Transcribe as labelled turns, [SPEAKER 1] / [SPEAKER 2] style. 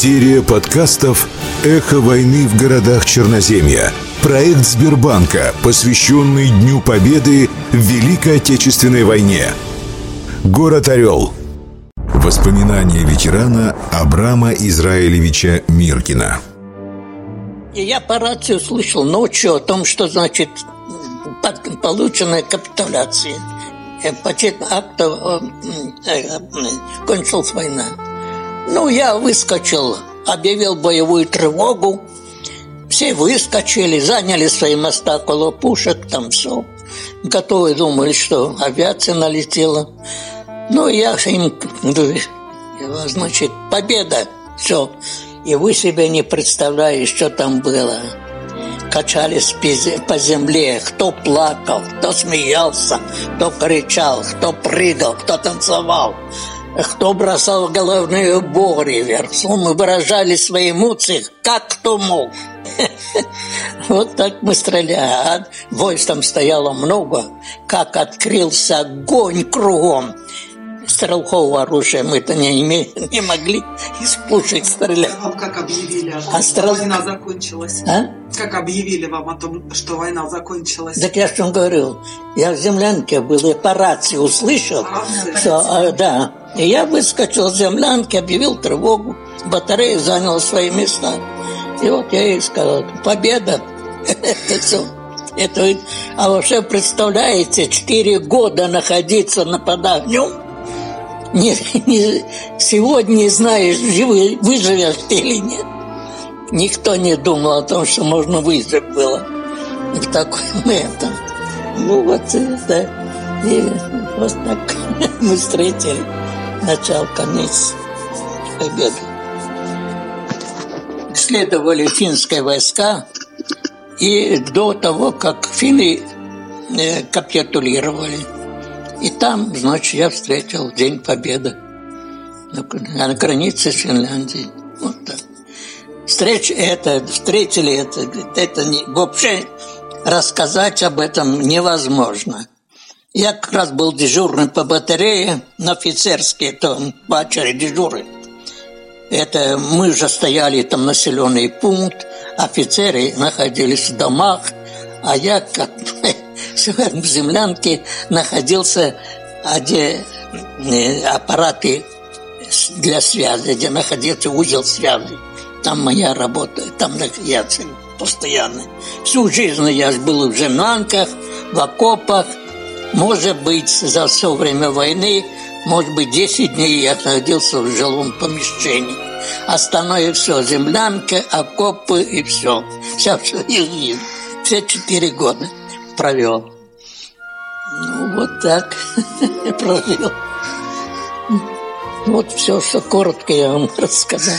[SPEAKER 1] Серия подкастов «Эхо войны в городах Черноземья». Проект Сбербанка, посвященный Дню Победы в Великой Отечественной войне. Город Орел. Воспоминания ветерана Абрама Израилевича Миркина.
[SPEAKER 2] Я по рации услышал ночью о том, что значит полученная капитуляция. Почти акта кончилась война. Ну, я выскочил, объявил боевую тревогу. Все выскочили, заняли свои места около пушек, там все. Готовы думали, что авиация налетела. Ну, я им, значит, победа, все. И вы себе не представляете, что там было. Качались по земле, кто плакал, кто смеялся, кто кричал, кто прыгал, кто танцевал кто бросал головные уборы вверх. Мы выражали свои эмоции, как кто мог. Вот так мы стреляли. А войск там стояло много. Как открылся огонь кругом стрелкового оружия мы-то не, имели, не могли из пушек стрелять.
[SPEAKER 3] Вам как объявили, а что стрел... война закончилась? А? Как объявили вам о том, что война закончилась?
[SPEAKER 2] Так я что говорил. Я в землянке был и по рации услышал, а, что, а, да. И я выскочил с землянки, объявил тревогу, батарея заняла свои места. И вот я ей сказал, победа, это все. Это, а вообще представляете, четыре года находиться на под не, не, сегодня не знаешь, живы, выживешь ты или нет. Никто не думал о том, что можно выжить было в таком этом. Ну вот это, и вот так мы встретили начало, конец победы. Следовали финские войска, и до того, как финны э, капитулировали – и там, значит, я встретил День Победы на границе Финляндии. Вот так. Встреч это, встретили это, это не, вообще рассказать об этом невозможно. Я как раз был дежурным по батарее, на офицерские, то бачери дежуры. Это мы же стояли там населенный пункт, офицеры находились в домах, а я как в землянке находился, где э, аппараты для связи, где находился узел связи. Там моя работа, там я постоянно. Всю жизнь я был в землянках, в окопах. Может быть, за все время войны, может быть, 10 дней я находился в жилом помещении. Остальное все, землянка, окопы и все. Вся, все, все четыре года провел. Ну, вот так прожил. Вот все, что коротко я вам рассказал.